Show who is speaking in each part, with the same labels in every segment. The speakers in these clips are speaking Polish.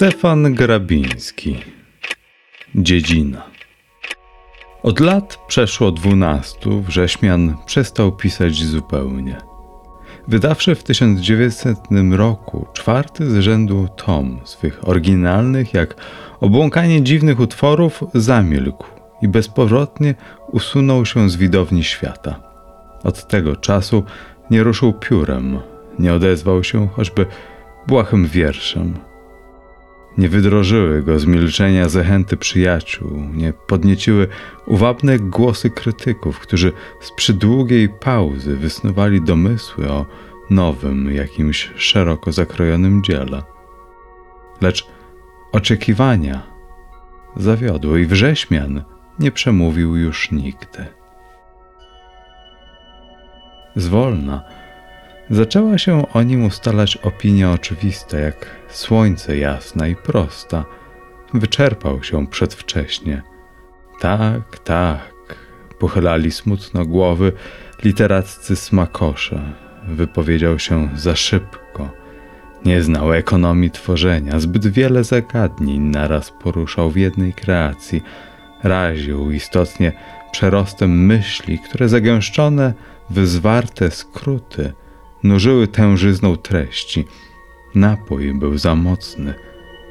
Speaker 1: Stefan Grabiński Dziedzina Od lat przeszło dwunastu Wrześmian przestał pisać zupełnie. Wydawszy w 1900 roku czwarty z rzędu tom swych oryginalnych, jak obłąkanie dziwnych utworów, zamilkł i bezpowrotnie usunął się z widowni świata. Od tego czasu nie ruszył piórem, nie odezwał się choćby błahym wierszem. Nie wydrożyły go z milczenia zachęty przyjaciół, nie podnieciły uwabne głosy krytyków, którzy z przydługiej pauzy wysnuwali domysły o nowym, jakimś szeroko zakrojonym dziele. Lecz oczekiwania zawiodły i wrześmian nie przemówił już nigdy. Zwolna zaczęła się o nim ustalać opinia oczywista, jak słońce jasna i prosta. Wyczerpał się przedwcześnie. Tak, tak, pochylali smutno głowy literaccy smakosze. Wypowiedział się za szybko. Nie znał ekonomii tworzenia, zbyt wiele zagadnień naraz poruszał w jednej kreacji. Raził istotnie przerostem myśli, które zagęszczone, wyzwarte skróty nużyły tężyzną treści. Napój był za mocny.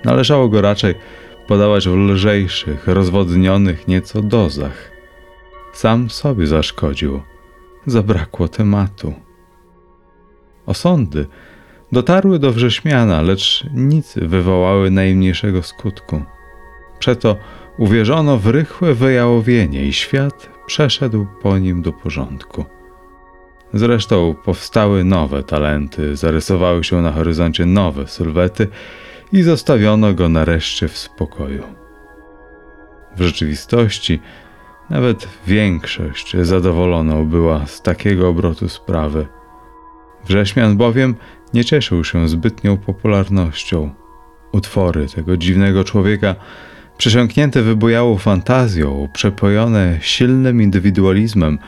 Speaker 1: Należało go raczej podawać w lżejszych, rozwodnionych nieco dozach. Sam sobie zaszkodził. Zabrakło tematu. Osądy dotarły do wrześmiana, lecz nic wywołały najmniejszego skutku. Przeto uwierzono w rychłe wyjałowienie i świat przeszedł po nim do porządku. Zresztą powstały nowe talenty, zarysowały się na horyzoncie nowe sylwety i zostawiono go nareszcie w spokoju. W rzeczywistości nawet większość zadowoloną była z takiego obrotu sprawy. Wrześmian bowiem nie cieszył się zbytnią popularnością. Utwory tego dziwnego człowieka, przesiąknięte wybujałą fantazją, przepojone silnym indywidualizmem,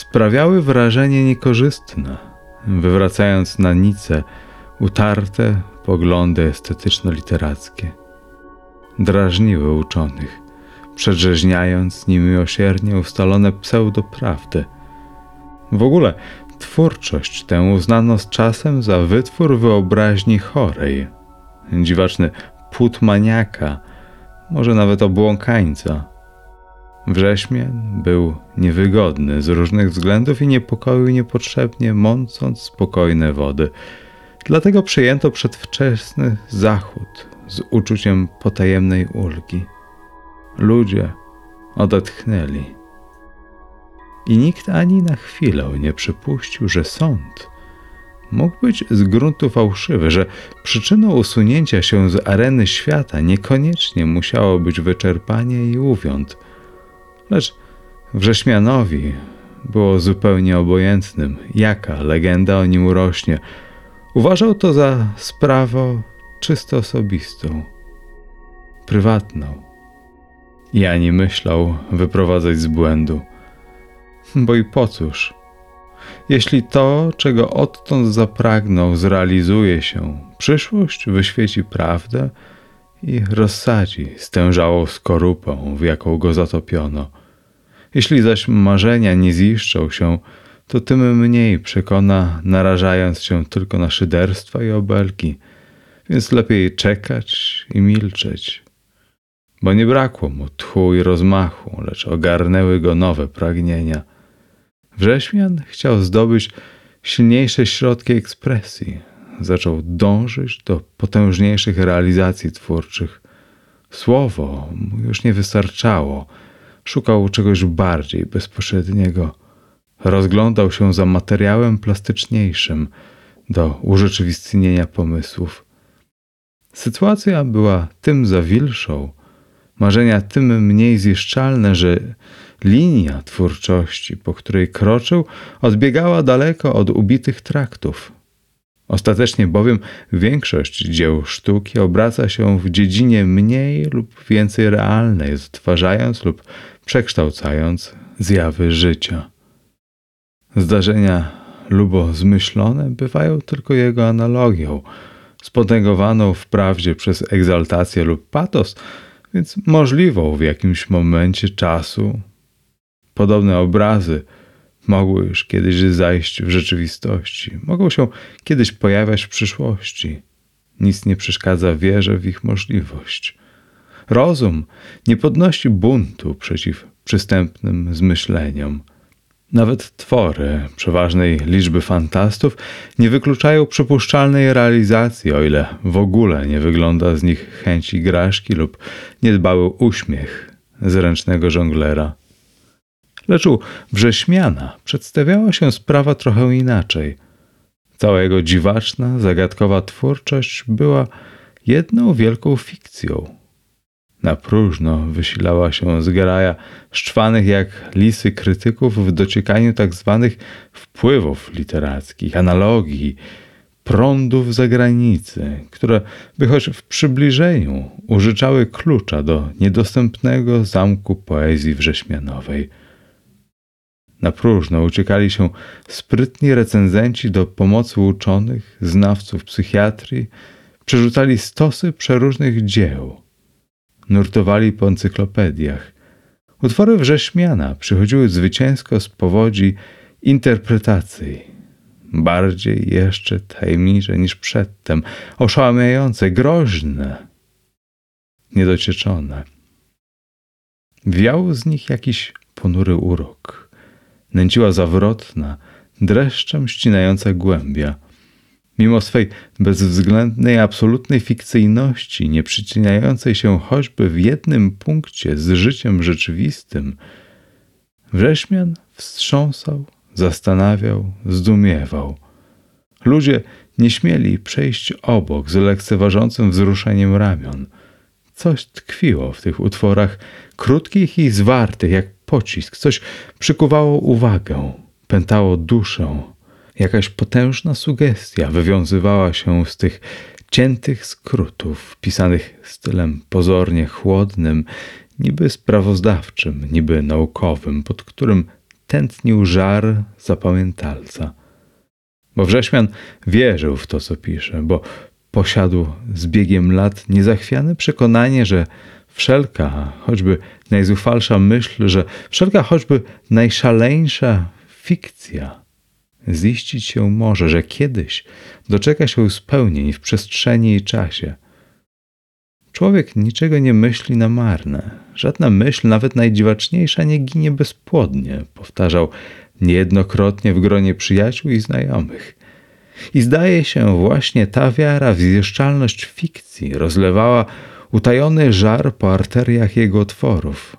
Speaker 1: sprawiały wrażenie niekorzystne, wywracając na nice utarte poglądy estetyczno-literackie. Drażniły uczonych, przedrzeźniając niemiłosiernie ustalone pseudoprawdy. W ogóle twórczość tę uznano z czasem za wytwór wyobraźni chorej, dziwaczny płód maniaka, może nawet obłąkańca – Wrześmian był niewygodny z różnych względów i niepokoił niepotrzebnie, mącąc spokojne wody. Dlatego przyjęto przedwczesny zachód z uczuciem potajemnej ulgi. Ludzie odetchnęli. I nikt ani na chwilę nie przypuścił, że sąd mógł być z gruntu fałszywy, że przyczyną usunięcia się z areny świata niekoniecznie musiało być wyczerpanie i uwiąd – Lecz Wrześmianowi było zupełnie obojętnym, jaka legenda o nim urośnie. Uważał to za sprawę czysto osobistą, prywatną. I ani myślał wyprowadzać z błędu. Bo i po cóż? Jeśli to, czego odtąd zapragnął, zrealizuje się, przyszłość wyświeci prawdę i rozsadzi stężałą skorupą, w jaką go zatopiono. Jeśli zaś marzenia nie ziszczą się, to tym mniej przekona, narażając się tylko na szyderstwa i obelgi, więc lepiej czekać i milczeć. Bo nie brakło mu tchu i rozmachu, lecz ogarnęły go nowe pragnienia. Wrześmian chciał zdobyć silniejsze środki ekspresji, zaczął dążyć do potężniejszych realizacji twórczych. Słowo mu już nie wystarczało, szukał czegoś bardziej bezpośredniego. Rozglądał się za materiałem plastyczniejszym do urzeczywistnienia pomysłów. Sytuacja była tym zawilszą, marzenia tym mniej ziszczalne, że linia twórczości, po której kroczył, odbiegała daleko od ubitych traktów. Ostatecznie bowiem większość dzieł sztuki obraca się w dziedzinie mniej lub więcej realnej, odtwarzając lub przekształcając zjawy życia. Zdarzenia lubo zmyślone bywają tylko jego analogią, spotęgowaną wprawdzie przez egzaltację lub patos, więc możliwą w jakimś momencie czasu. Podobne obrazy mogły już kiedyś zajść w rzeczywistości, mogą się kiedyś pojawiać w przyszłości. Nic nie przeszkadza wierze w ich możliwość. Rozum nie podnosi buntu przeciw przystępnym zmyśleniom. Nawet twory przeważnej liczby fantastów nie wykluczają przypuszczalnej realizacji, o ile w ogóle nie wygląda z nich chęć igraszki lub niedbały uśmiech zręcznego żonglera. Lecz u Wrześmiana przedstawiała się sprawa trochę inaczej. Cała jego dziwaczna, zagadkowa twórczość była jedną wielką fikcją. Na próżno wysilała się zgraja szczwanych jak lisy krytyków w dociekaniu tak zwanych wpływów literackich, analogii, prądów zagranicy, które by choć w przybliżeniu użyczały klucza do niedostępnego zamku poezji wrześmianowej. Na próżno. Uciekali się sprytni recenzenci do pomocy uczonych, znawców psychiatrii, przerzucali stosy przeróżnych dzieł, nurtowali po encyklopediach. Utwory Wrześmiana przychodziły zwycięsko z powodzi interpretacji, bardziej jeszcze tajemnicze niż przedtem, oszałamiające, groźne, niedocieczone. Wiał z nich jakiś ponury urok nęciła zawrotna, dreszczem ścinająca głębia. Mimo swej bezwzględnej, absolutnej fikcyjności, nie przycinającej się choćby w jednym punkcie z życiem rzeczywistym, Wrześmian wstrząsał, zastanawiał, zdumiewał. Ludzie nie śmieli przejść obok z lekceważącym wzruszeniem ramion. Coś tkwiło w tych utworach, krótkich i zwartych, jak pocisk, coś przykuwało uwagę, pętało duszę. Jakaś potężna sugestia wywiązywała się z tych ciętych skrótów, pisanych stylem pozornie chłodnym, niby sprawozdawczym, niby naukowym, pod którym tętnił żar zapamiętalca. Bo Wrześmian wierzył w to, co pisze, bo posiadł z biegiem lat niezachwiane przekonanie, że wszelka, choćby najzuchwalsza myśl, że wszelka choćby najszaleńsza fikcja ziścić się może, że kiedyś doczeka się spełnień w przestrzeni i czasie. Człowiek niczego nie myśli na marne. Żadna myśl, nawet najdziwaczniejsza, nie ginie bezpłodnie, powtarzał niejednokrotnie w gronie przyjaciół i znajomych. I zdaje się, właśnie ta wiara w zjeżdżalność fikcji rozlewała utajony żar po arteriach jego otworów,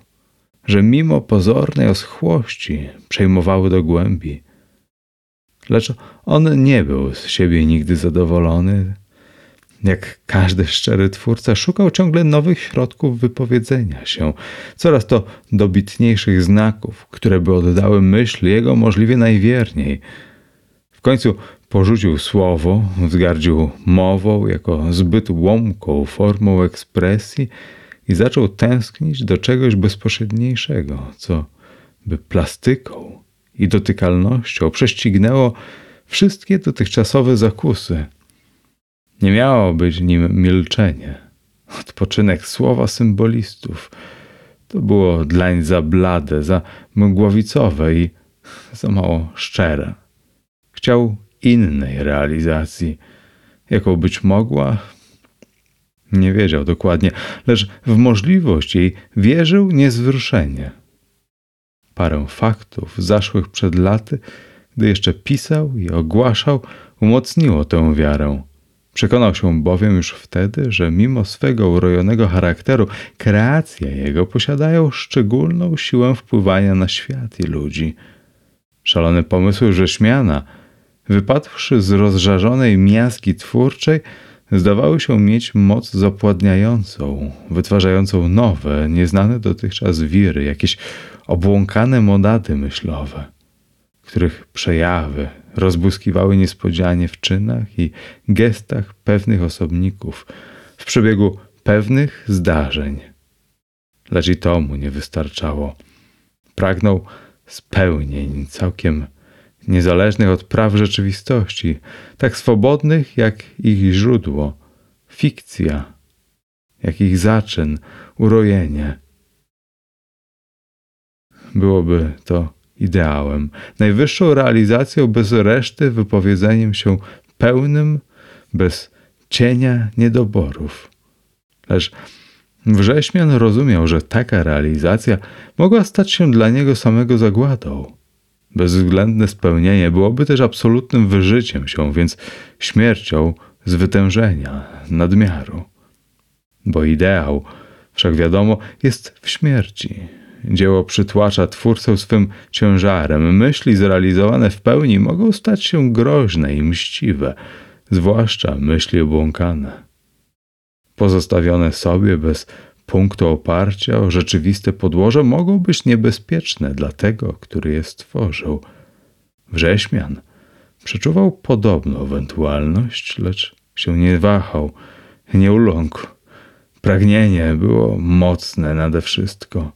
Speaker 1: że mimo pozornej oschłości przejmowały do głębi. Lecz on nie był z siebie nigdy zadowolony. Jak każdy szczery twórca, szukał ciągle nowych środków wypowiedzenia się, coraz to dobitniejszych znaków, które by oddały myśl jego możliwie najwierniej. W końcu Porzucił słowo, wzgardził mową jako zbyt łomką formą ekspresji i zaczął tęsknić do czegoś bezpośredniejszego, co by plastyką i dotykalnością prześcignęło wszystkie dotychczasowe zakusy. Nie miało być nim milczenie, Odpoczynek słowa symbolistów. To było dlań za blade, za mgłowicowe i za mało szczere. Chciał innej realizacji, jaką być mogła, nie wiedział dokładnie, lecz w możliwość jej wierzył niezwruszenie. Parę faktów zaszłych przed laty, gdy jeszcze pisał i ogłaszał, umocniło tę wiarę. Przekonał się bowiem już wtedy, że mimo swego urojonego charakteru, kreacje jego posiadają szczególną siłę wpływania na świat i ludzi. Szalone pomysły Rześmiana, wypadłszy z rozżarzonej miazgi twórczej, zdawały się mieć moc zapładniającą, wytwarzającą nowe, nieznane dotychczas wiry, jakieś obłąkane monady myślowe, których przejawy rozbłyskiwały niespodzianie w czynach i gestach pewnych osobników, w przebiegu pewnych zdarzeń. Lecz i to mu nie wystarczało. Pragnął spełnień całkiem niezależnych od praw rzeczywistości, tak swobodnych jak ich źródło, fikcja, jak ich zaczyn, urojenie. Byłoby to ideałem, najwyższą realizacją bez reszty, wypowiedzeniem się pełnym, bez cienia niedoborów. Lecz Wrześmian rozumiał, że taka realizacja mogła stać się dla niego samego zagładą. Bezwzględne spełnienie byłoby też absolutnym wyżyciem się, więc śmiercią z wytężenia, nadmiaru. Bo ideał, wszak wiadomo, jest w śmierci. Dzieło przytłacza twórcę swym ciężarem. Myśli zrealizowane w pełni mogą stać się groźne i mściwe, zwłaszcza myśli obłąkane. Pozostawione sobie bez punktu oparcia o rzeczywiste podłoże mogą być niebezpieczne dla tego, który je stworzył. Wrześmian przeczuwał podobną ewentualność, lecz się nie wahał, nie uląkł. Pragnienie było mocne nade wszystko.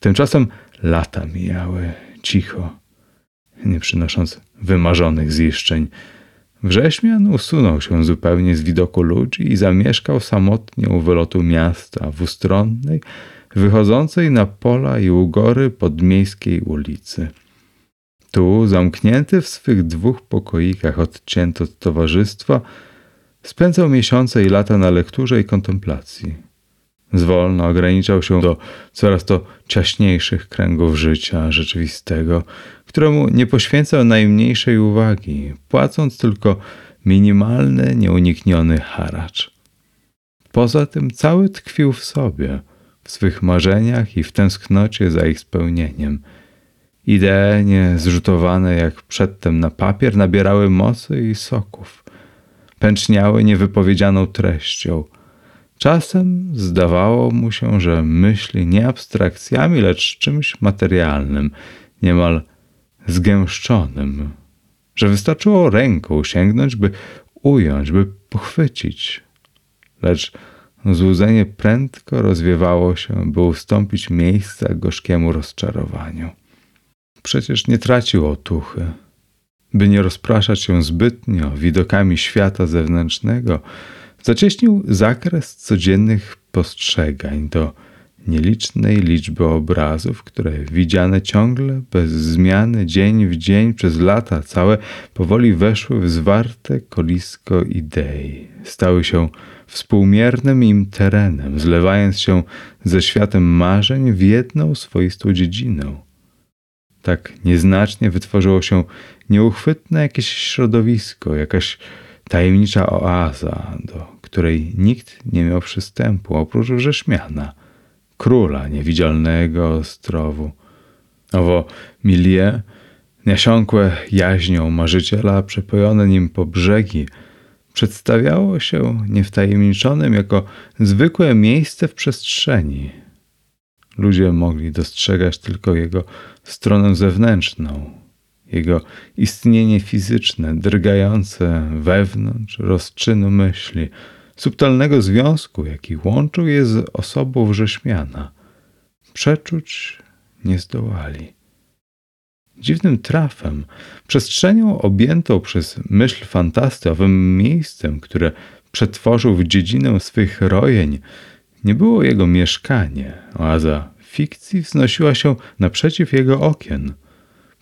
Speaker 1: Tymczasem lata mijały cicho, nie przynosząc wymarzonych ziszczeń. Wrześmian usunął się zupełnie z widoku ludzi i zamieszkał samotnie u wylotu miasta w ustronnej, wychodzącej na pola i ugory podmiejskiej ulicy. Tu, zamknięty w swych dwóch pokoikach odcięty od towarzystwa, spędzał miesiące i lata na lekturze i kontemplacji. Zwolna ograniczał się do coraz to ciaśniejszych kręgów życia rzeczywistego, któremu nie poświęcał najmniejszej uwagi, płacąc tylko minimalny, nieunikniony haracz. Poza tym cały tkwił w sobie, w swych marzeniach i w tęsknocie za ich spełnieniem. Idee niezrzutowane jak przedtem na papier nabierały mocy i soków. Pęczniały niewypowiedzianą treścią. Czasem zdawało mu się, że myśli nie abstrakcjami, lecz czymś materialnym, niemal zgęszczonym, że wystarczyło ręką sięgnąć, by ująć, by pochwycić. Lecz złudzenie prędko rozwiewało się, by ustąpić miejsca gorzkiemu rozczarowaniu. Przecież nie tracił otuchy. By nie rozpraszać się zbytnio widokami świata zewnętrznego, zacieśnił zakres codziennych postrzegań do nielicznej liczby obrazów, które widziane ciągle, bez zmiany, dzień w dzień, przez lata całe, powoli weszły w zwarte kolisko idei. Stały się współmiernym im terenem, zlewając się ze światem marzeń w jedną swoistą dziedzinę. Tak nieznacznie wytworzyło się nieuchwytne jakieś środowisko, jakaś tajemnicza oaza, do której nikt nie miał przystępu oprócz rzeszmiana – króla niewidzialnego ostrowu. Owo milie, nasiąkłe jaźnią marzyciela, przepojone nim po brzegi, przedstawiało się niewtajemniczonym jako zwykłe miejsce w przestrzeni. Ludzie mogli dostrzegać tylko jego stronę zewnętrzną, jego istnienie fizyczne, drgające wewnątrz rozczynu myśli, subtelnego związku, jaki łączył je z osobą wrześmiana. Przeczuć nie zdołali. Dziwnym trafem, przestrzenią objętą przez myśl fantasty, owym miejscem, które przetworzył w dziedzinę swych rojeń, nie było jego mieszkanie. Oaza fikcji wznosiła się naprzeciw jego okien,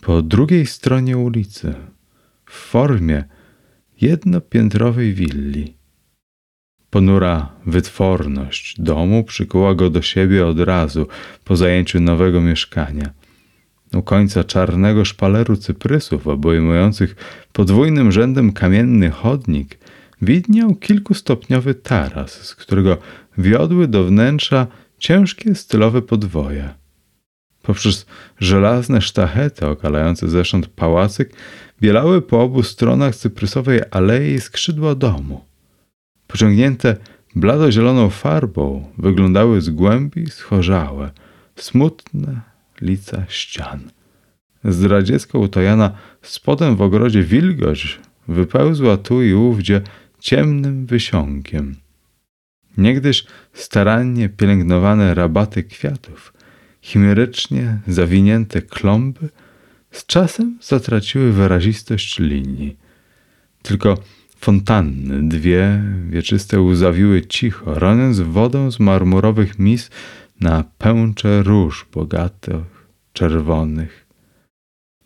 Speaker 1: po drugiej stronie ulicy, w formie jednopiętrowej willi. Ponura wytworność domu przykuła go do siebie od razu po zajęciu nowego mieszkania. U końca czarnego szpaleru cyprysów obejmujących podwójnym rzędem kamienny chodnik widniał kilkustopniowy taras, z którego wiodły do wnętrza ciężkie stylowe podwoje. Poprzez żelazne sztachety okalające zewsząd pałacyk bielały po obu stronach cyprysowej alei skrzydła domu. Pociągnięte bladozieloną farbą wyglądały z głębi schorzałe, smutne lica ścian. Zdradziecko utojana spodem w ogrodzie wilgoć wypełzła tu i ówdzie ciemnym wysiąkiem. Niegdyś starannie pielęgnowane rabaty kwiatów, chimerycznie zawinięte klomby, z czasem zatraciły wyrazistość linii. Tylko fontanny, dwie wieczyste łzawiły cicho, roniąc wodą z marmurowych mis na pęcze róż bogatych, czerwonych.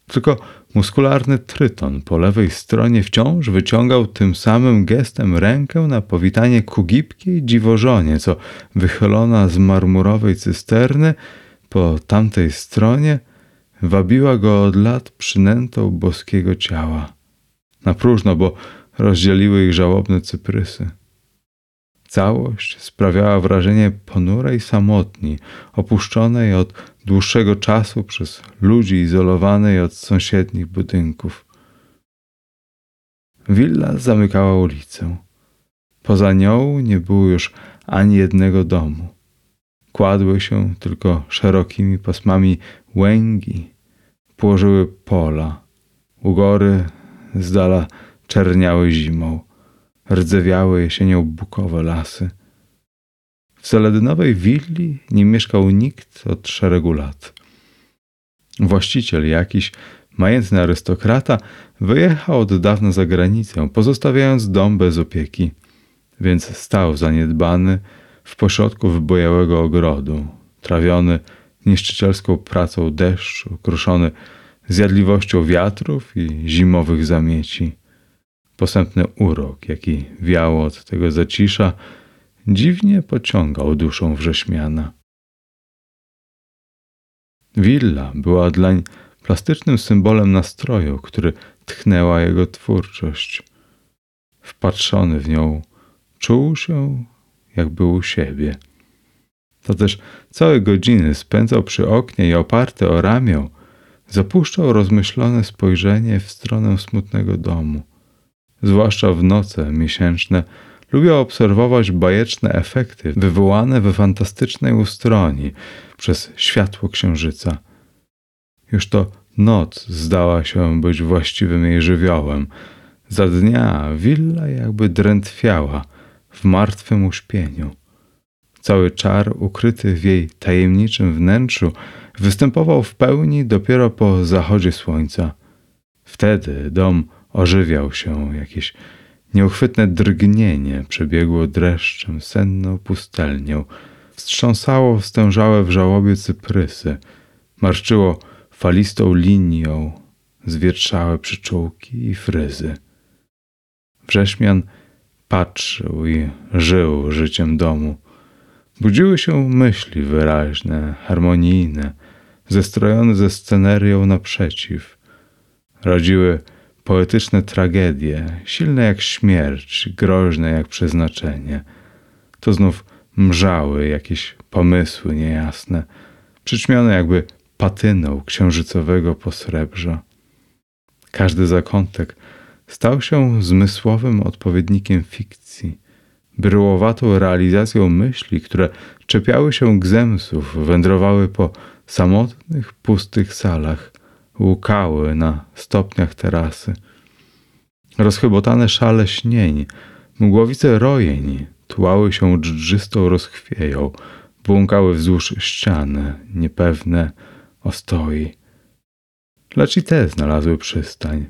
Speaker 1: Tylko muskularny tryton po lewej stronie wciąż wyciągał tym samym gestem rękę na powitanie ku gibkiej dziwożonie, co wychylona z marmurowej cysterny po tamtej stronie wabiła go od lat przynętą boskiego ciała. Na próżno, bo rozdzieliły ich żałobne cyprysy. Całość sprawiała wrażenie ponurej samotni, opuszczonej od dłuższego czasu przez ludzi izolowanej od sąsiednich budynków. Willa zamykała ulicę. Poza nią nie było już ani jednego domu. Kładły się tylko szerokimi pasmami łęgi, położyły pola. Ugory z dala czerniały zimą rdzewiały jesienią bukowe lasy. W Seledynowej willi nie mieszkał nikt od szeregu lat. Właściciel jakiś, majętny arystokrata, wyjechał od dawna za granicę, pozostawiając dom bez opieki, więc stał zaniedbany w pośrodku wybojałego ogrodu, trawiony niszczycielską pracą deszczu, kruszony zjadliwością wiatrów i zimowych zamieci. Posępny urok, jaki wiało od tego zacisza, dziwnie pociągał duszą wrześmiana. Willa była dlań plastycznym symbolem nastroju, który tchnęła jego twórczość. Wpatrzony w nią, czuł się, jakby u siebie. To też całe godziny spędzał przy oknie i oparty o ramię, zapuszczał rozmyślone spojrzenie w stronę smutnego domu zwłaszcza w noce miesięczne, lubię obserwować bajeczne efekty wywołane we fantastycznej ustroni przez światło księżyca. Już to noc zdała się być właściwym jej żywiołem. Za dnia willa jakby drętwiała w martwym uśpieniu. Cały czar ukryty w jej tajemniczym wnętrzu występował w pełni dopiero po zachodzie słońca. Wtedy dom Ożywiał się jakieś nieuchwytne drgnienie, przebiegło dreszczem senną pustelnią, wstrząsało stężałe w żałobie cyprysy, marszczyło falistą linią zwietrzałe przyczółki i fryzy. Wrześmian patrzył i żył życiem domu. Budziły się myśli wyraźne, harmonijne, zestrojone ze scenerią naprzeciw. Rodziły poetyczne tragedie, silne jak śmierć, groźne jak przeznaczenie. To znów mrzały jakieś pomysły niejasne, przyćmione jakby patyną księżycowego posrebrza. Każdy zakątek stał się zmysłowym odpowiednikiem fikcji, bryłowatą realizacją myśli, które czepiały się gzemsów, wędrowały po samotnych, pustych salach, łukały na stopniach terasy. Rozchybotane szale śnień, mgłowice rojeń tułały się dżdżystą rozchwieją, błąkały wzdłuż ścian, niepewne ostoi. Lecz i te znalazły przystań.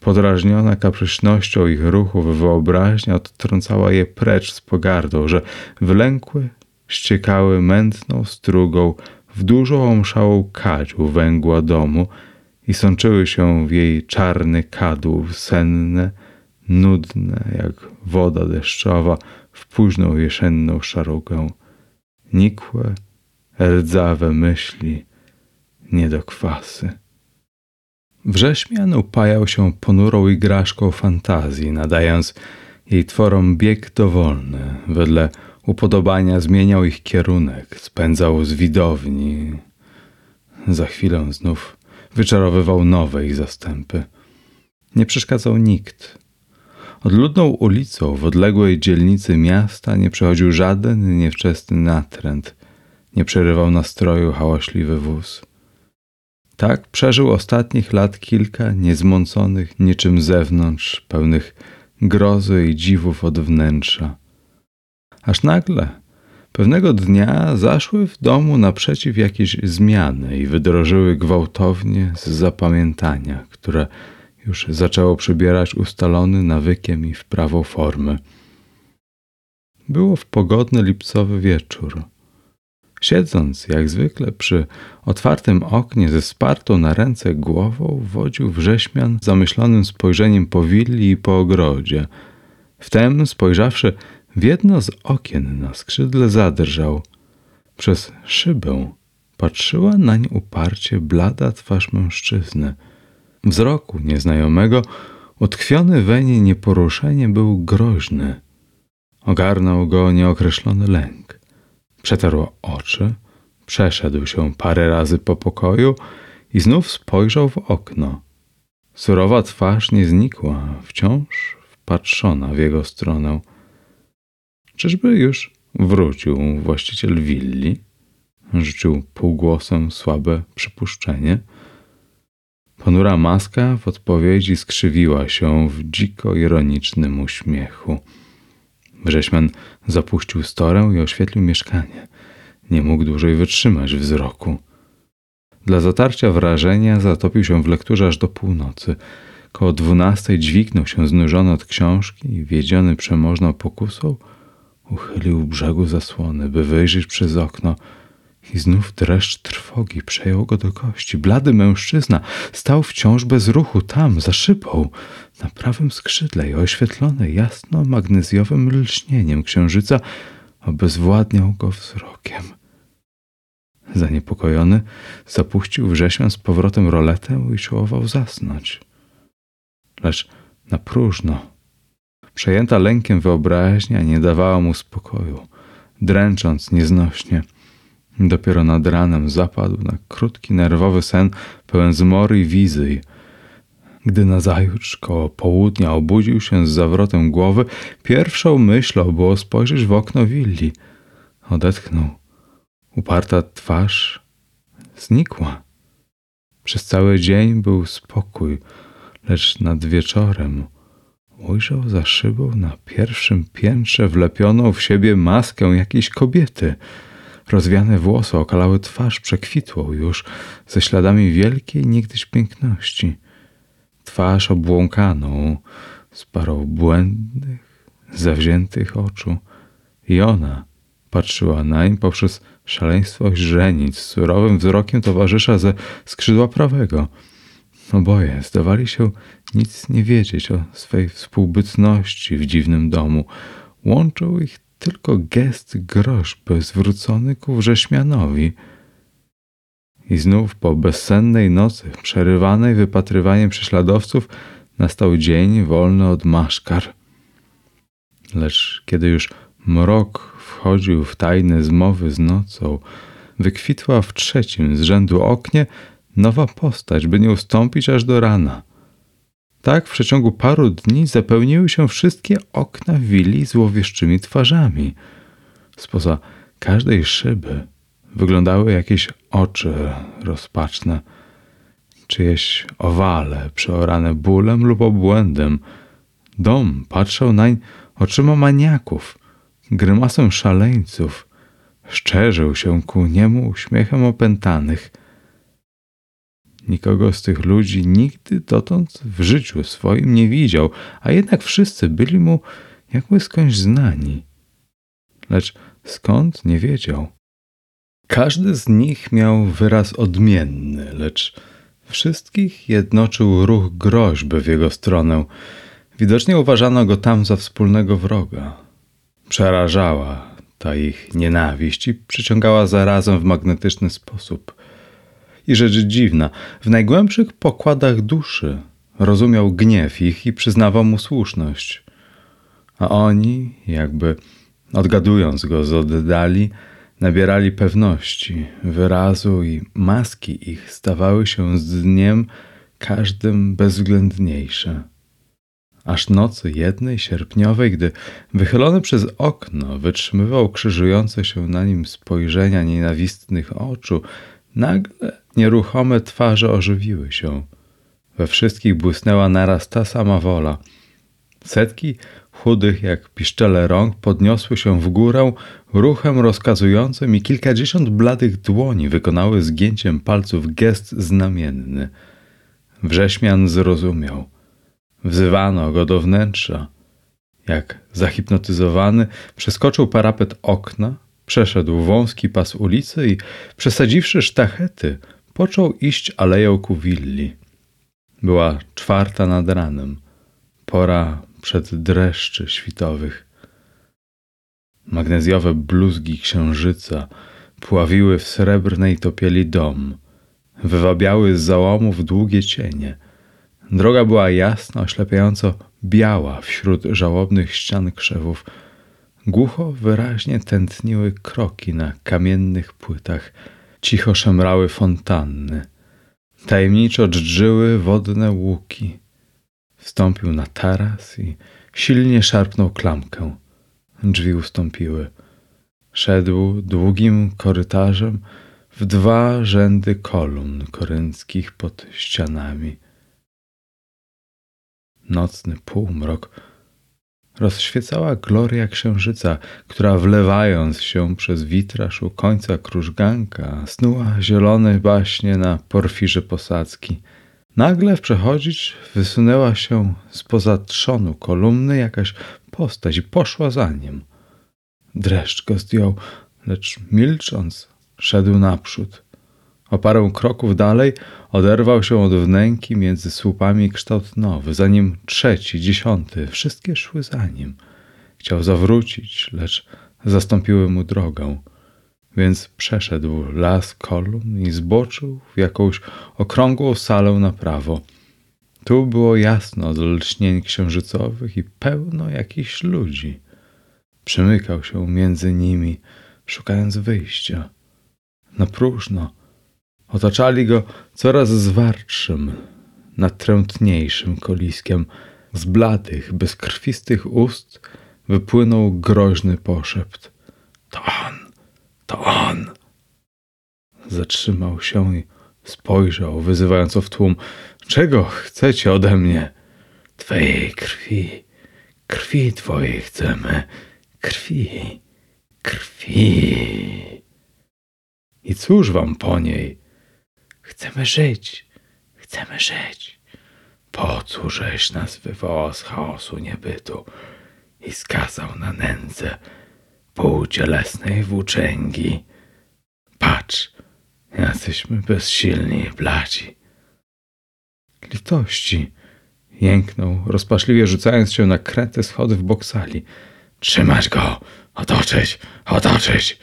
Speaker 1: Podrażniona kapryśnością ich ruchów wyobraźnia odtrącała je precz z pogardą, że wylękłe ściekały mętną strugą w dużą omszałą kadziu węgła domu i sączyły się w jej czarny kadłub senne, nudne jak woda deszczowa w późną jesienną szarugę. Nikłe, rdzawe myśli, nie do kwasy. Wrześmian upajał się ponurą igraszką fantazji, nadając jej tworom bieg dowolny. Wedle upodobania zmieniał ich kierunek, spędzał z widowni. Za chwilę znów wyczarowywał nowe ich zastępy. Nie przeszkadzał nikt. Odludną ulicą w odległej dzielnicy miasta nie przechodził żaden niewczesny natręt. Nie przerywał nastroju hałaśliwy wóz. Tak przeżył ostatnich lat kilka niezmąconych niczym zewnątrz, pełnych grozy i dziwów od wnętrza. Aż nagle, pewnego dnia, zaszły w domu naprzeciw jakieś zmiany i wydrożyły gwałtownie z zapamiętania, które już zaczęło przybierać ustalony nawykiem i wprawą formy. Było w pogodny lipcowy wieczór. Siedząc, jak zwykle, przy otwartym oknie ze spartą na ręce głową, wodził wrześmian zamyślonym spojrzeniem po willi i po ogrodzie. Wtem, spojrzawszy w jedno z okien na skrzydle, zadrżał. Przez szybę patrzyła nań uparcie blada twarz mężczyzny. Wzroku nieznajomego, utkwiony weń nieporuszenie, był groźny. Ogarnął go nieokreślony lęk. Przetarł oczy, przeszedł się parę razy po pokoju i znów spojrzał w okno. Surowa twarz nie znikła, wciąż wpatrzona w jego stronę. Czyżby już wrócił właściciel willi? Rzucił półgłosem słabe przypuszczenie. Ponura maska w odpowiedzi skrzywiła się w dziko ironicznym uśmiechu. Wrześman zapuścił storę i oświetlił mieszkanie. Nie mógł dłużej wytrzymać wzroku. Dla zatarcia wrażenia zatopił się w lekturze aż do północy. Koło dwunastej dźwignął się znużony od książki i wiedziony przemożną pokusą uchylił brzegu zasłony, by wyjrzeć przez okno – i znów dreszcz trwogi przejął go do kości. Blady mężczyzna stał wciąż bez ruchu tam, za szybą, na prawym skrzydle i oświetlony jasno magnezjowym lśnieniem księżyca obezwładniał go wzrokiem. Zaniepokojony zapuścił wrześnią z powrotem roletę i siłował zasnąć. Lecz na próżno. Przejęta lękiem wyobraźnia nie dawała mu spokoju, dręcząc nieznośnie – Dopiero nad ranem zapadł na krótki, nerwowy sen pełen zmory i wizji. Gdy nazajutrz koło południa obudził się z zawrotem głowy, pierwszą myślą było spojrzeć w okno willi. Odetchnął. Uparta twarz znikła. Przez cały dzień był spokój, lecz nad wieczorem ujrzał za szybą na pierwszym piętrze wlepioną w siebie maskę jakiejś kobiety – Rozwiane włosy okalały twarz przekwitłą już ze śladami wielkiej niegdyś piękności. Twarz obłąkaną, z parą błędnych, zawziętych oczu. I ona patrzyła nań poprzez szaleństwo źrenic, surowym wzrokiem towarzysza ze skrzydła prawego. Oboje zdawali się nic nie wiedzieć o swej współbytności w dziwnym domu. Łączył ich tylko gest groźby zwrócony ku wrześmianowi. I znów po bezsennej nocy, przerywanej wypatrywaniem prześladowców, nastał dzień wolny od maszkar. Lecz kiedy już mrok wchodził w tajne zmowy z nocą, wykwitła w trzecim z rzędu oknie nowa postać, by nie ustąpić aż do rana – tak w przeciągu paru dni zapełniły się wszystkie okna willi złowieszczymi twarzami. Spoza każdej szyby wyglądały jakieś oczy rozpaczne, czyjeś owale przeorane bólem lub obłędem. Dom patrzał nań oczyma maniaków, grymasem szaleńców, szczerzył się ku niemu uśmiechem opętanych – Nikogo z tych ludzi nigdy dotąd w życiu swoim nie widział, a jednak wszyscy byli mu jakby skądś znani. Lecz skąd nie wiedział. Każdy z nich miał wyraz odmienny, lecz wszystkich jednoczył ruch groźby w jego stronę. Widocznie uważano go tam za wspólnego wroga. Przerażała ta ich nienawiść i przyciągała zarazem w magnetyczny sposób. I rzecz dziwna, w najgłębszych pokładach duszy rozumiał gniew ich i przyznawał mu słuszność. A oni, jakby odgadując go z oddali, nabierali pewności, wyrazu i maski ich stawały się z dniem każdym bezwzględniejsze. Aż nocy jednej sierpniowej, gdy wychylony przez okno wytrzymywał krzyżujące się na nim spojrzenia nienawistnych oczu, nagle nieruchome twarze ożywiły się. We wszystkich błysnęła naraz ta sama wola. Setki chudych jak piszczele rąk podniosły się w górę ruchem rozkazującym i kilkadziesiąt bladych dłoni wykonały zgięciem palców gest znamienny. Wrześmian zrozumiał. Wzywano go do wnętrza. Jak zahipnotyzowany, przeskoczył parapet okna, przeszedł wąski pas ulicy i, przesadziwszy sztachety, począł iść aleją ku willi. Była czwarta nad ranem, pora przed dreszczy świtowych. Magnezjowe bluzgi księżyca pławiły w srebrnej topieli dom, wywabiały z załomów długie cienie. Droga była jasna, oślepiająco biała wśród żałobnych ścian krzewów. Głucho wyraźnie tętniły kroki na kamiennych płytach, cicho szemrały fontanny. Tajemniczo dżdżyły wodne łuki. Wstąpił na taras i silnie szarpnął klamkę. Drzwi ustąpiły. Szedł długim korytarzem w dwa rzędy kolumn korynckich pod ścianami. Nocny półmrok rozświecała gloria księżyca, która wlewając się przez witraż u końca krużganka snuła zielone baśnie na porfirze posadzki. Nagle w przechodzić wysunęła się spoza trzonu kolumny jakaś postać i poszła za nim. Dreszcz go zdjął, lecz milcząc szedł naprzód. O parę kroków dalej oderwał się od wnęki między słupami kształt nowy, zanim trzeci, dziesiąty, wszystkie szły za nim. Chciał zawrócić, lecz zastąpiły mu drogę. Więc przeszedł las kolumn i zboczył w jakąś okrągłą salę na prawo. Tu było jasno od lśnień księżycowych i pełno jakichś ludzi. Przymykał się między nimi, szukając wyjścia. Na próżno. Otaczali go coraz zwartszym, natrętniejszym koliskiem. Z bladych, bezkrwistych ust wypłynął groźny poszept. To on! To on! Zatrzymał się i spojrzał, wyzywająco w tłum. Czego chcecie ode mnie? Twojej krwi, krwi twojej chcemy, krwi, krwi. I cóż wam po niej? Chcemy żyć, chcemy żyć. Po cóżeś nas wywołał z chaosu niebytu i skazał na nędzę półcielesnej włóczęgi. Patrz, jacyśmy bezsilni i blaci. Litości, jęknął, rozpaczliwie rzucając się na kręte schody w boksali. Trzymać go! Otoczyć! Otoczyć!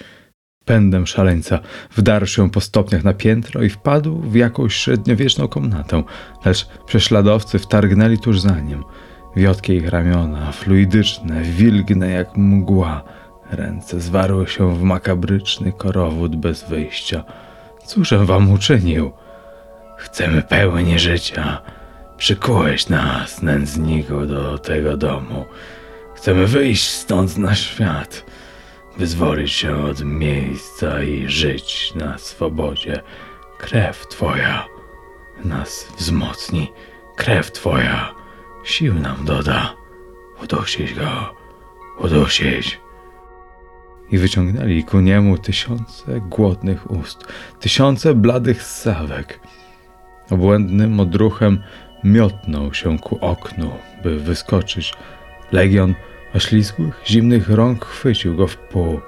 Speaker 1: Pędem szaleńca wdarł się po stopniach na piętro i wpadł w jakąś średniowieczną komnatę, lecz prześladowcy wtargnęli tuż za nim. Wiotkie ich ramiona, fluidyczne, wilgne jak mgła, ręce zwarły się w makabryczny korowód bez wyjścia. Cóżem wam uczynił? Chcemy pełni życia. Przykułeś nas, nędzniku, do tego domu. Chcemy wyjść stąd na świat, wyzwolić się od miejsca i żyć na swobodzie. Krew Twoja nas wzmocni, krew Twoja sił nam doda. Udusić go, udusić. I wyciągnęli ku niemu tysiące głodnych ust, tysiące bladych ssawek. Obłędnym odruchem miotnął się ku oknu, by wyskoczyć. Legion oślizgłych, zimnych rąk chwycił go w pół.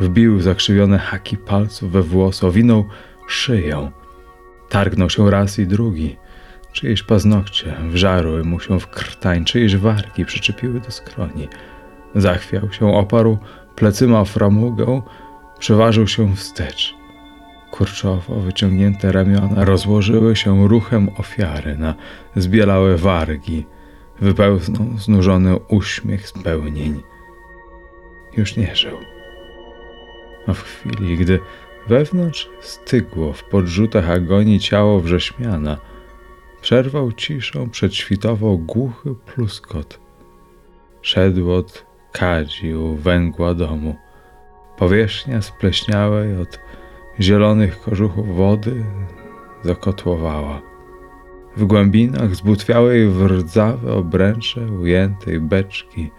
Speaker 1: Wbił zakrzywione haki palców we włos, owinął szyję. Targnął się raz i drugi. Czyjeś paznokcie wżarły mu się w krtań, czyjeś wargi przyczepiły do skroni. Zachwiał się, oparł plecyma framugę, przeważył się wstecz. Kurczowo wyciągnięte ramiona rozłożyły się ruchem ofiary na zbielałe wargi. Wypełznął znużony uśmiech spełnień. Już nie żył. A w chwili, gdy wewnątrz stygło w podrzutach agonii ciało wrześmiana, przerwał ciszą przedświtową głuchy pluskot. Szedł od kadził węgła domu. Powierzchnia spleśniałej od zielonych kożuchów wody zakotłowała. W głębinach zbutwiałej w rdzawe obręcze ujętej beczki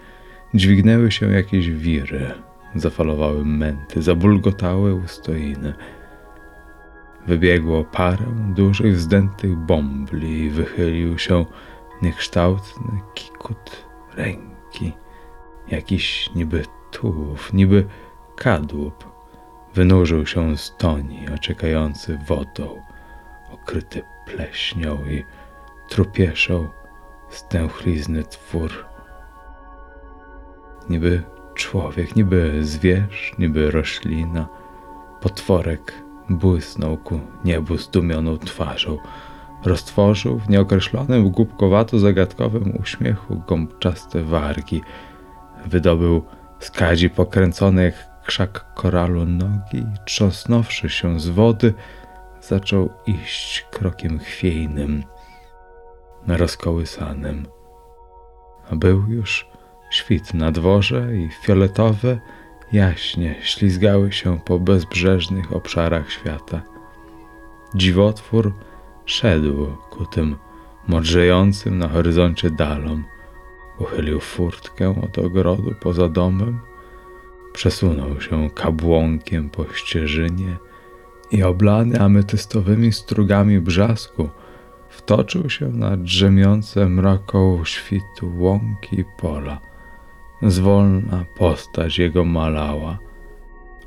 Speaker 1: dźwignęły się jakieś wiry, zafalowały męty, zabulgotały ustoiny. Wybiegło parę dużych, zdętych bombli i wychylił się niekształtny kikut ręki. Jakiś niby tułów, niby kadłub wynurzył się z toni, ociekający wodą, okryty pleśnią i trupieszą stęchlizny twór. Niby człowiek, niby zwierz, niby roślina, potworek błysnął ku niebu zdumioną twarzą. Roztworzył w nieokreślonym, głupkowato-zagadkowym uśmiechu gąbczaste wargi. Wydobył z kadzi pokręcony jak krzak koralu nogi trząsnąwszy się z wody, zaczął iść krokiem chwiejnym, rozkołysanym. A był już świt na dworze i fioletowe jaśnie ślizgały się po bezbrzeżnych obszarach świata. Dziwotwór szedł ku tym modrzejącym na horyzoncie dalom, uchylił furtkę od ogrodu poza domem, przesunął się kabłonkiem po ścieżynie i oblany ametystowymi strugami brzasku wtoczył się na drzemiące mroką świtu łąki i pola. Zwolna postać jego malała,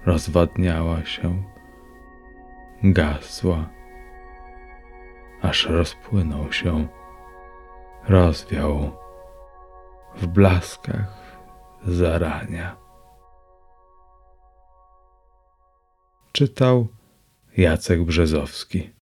Speaker 1: rozwadniała się, gasła, aż rozpłynął się, rozwiał w blaskach zarania. Czytał Jacek Brzezowski.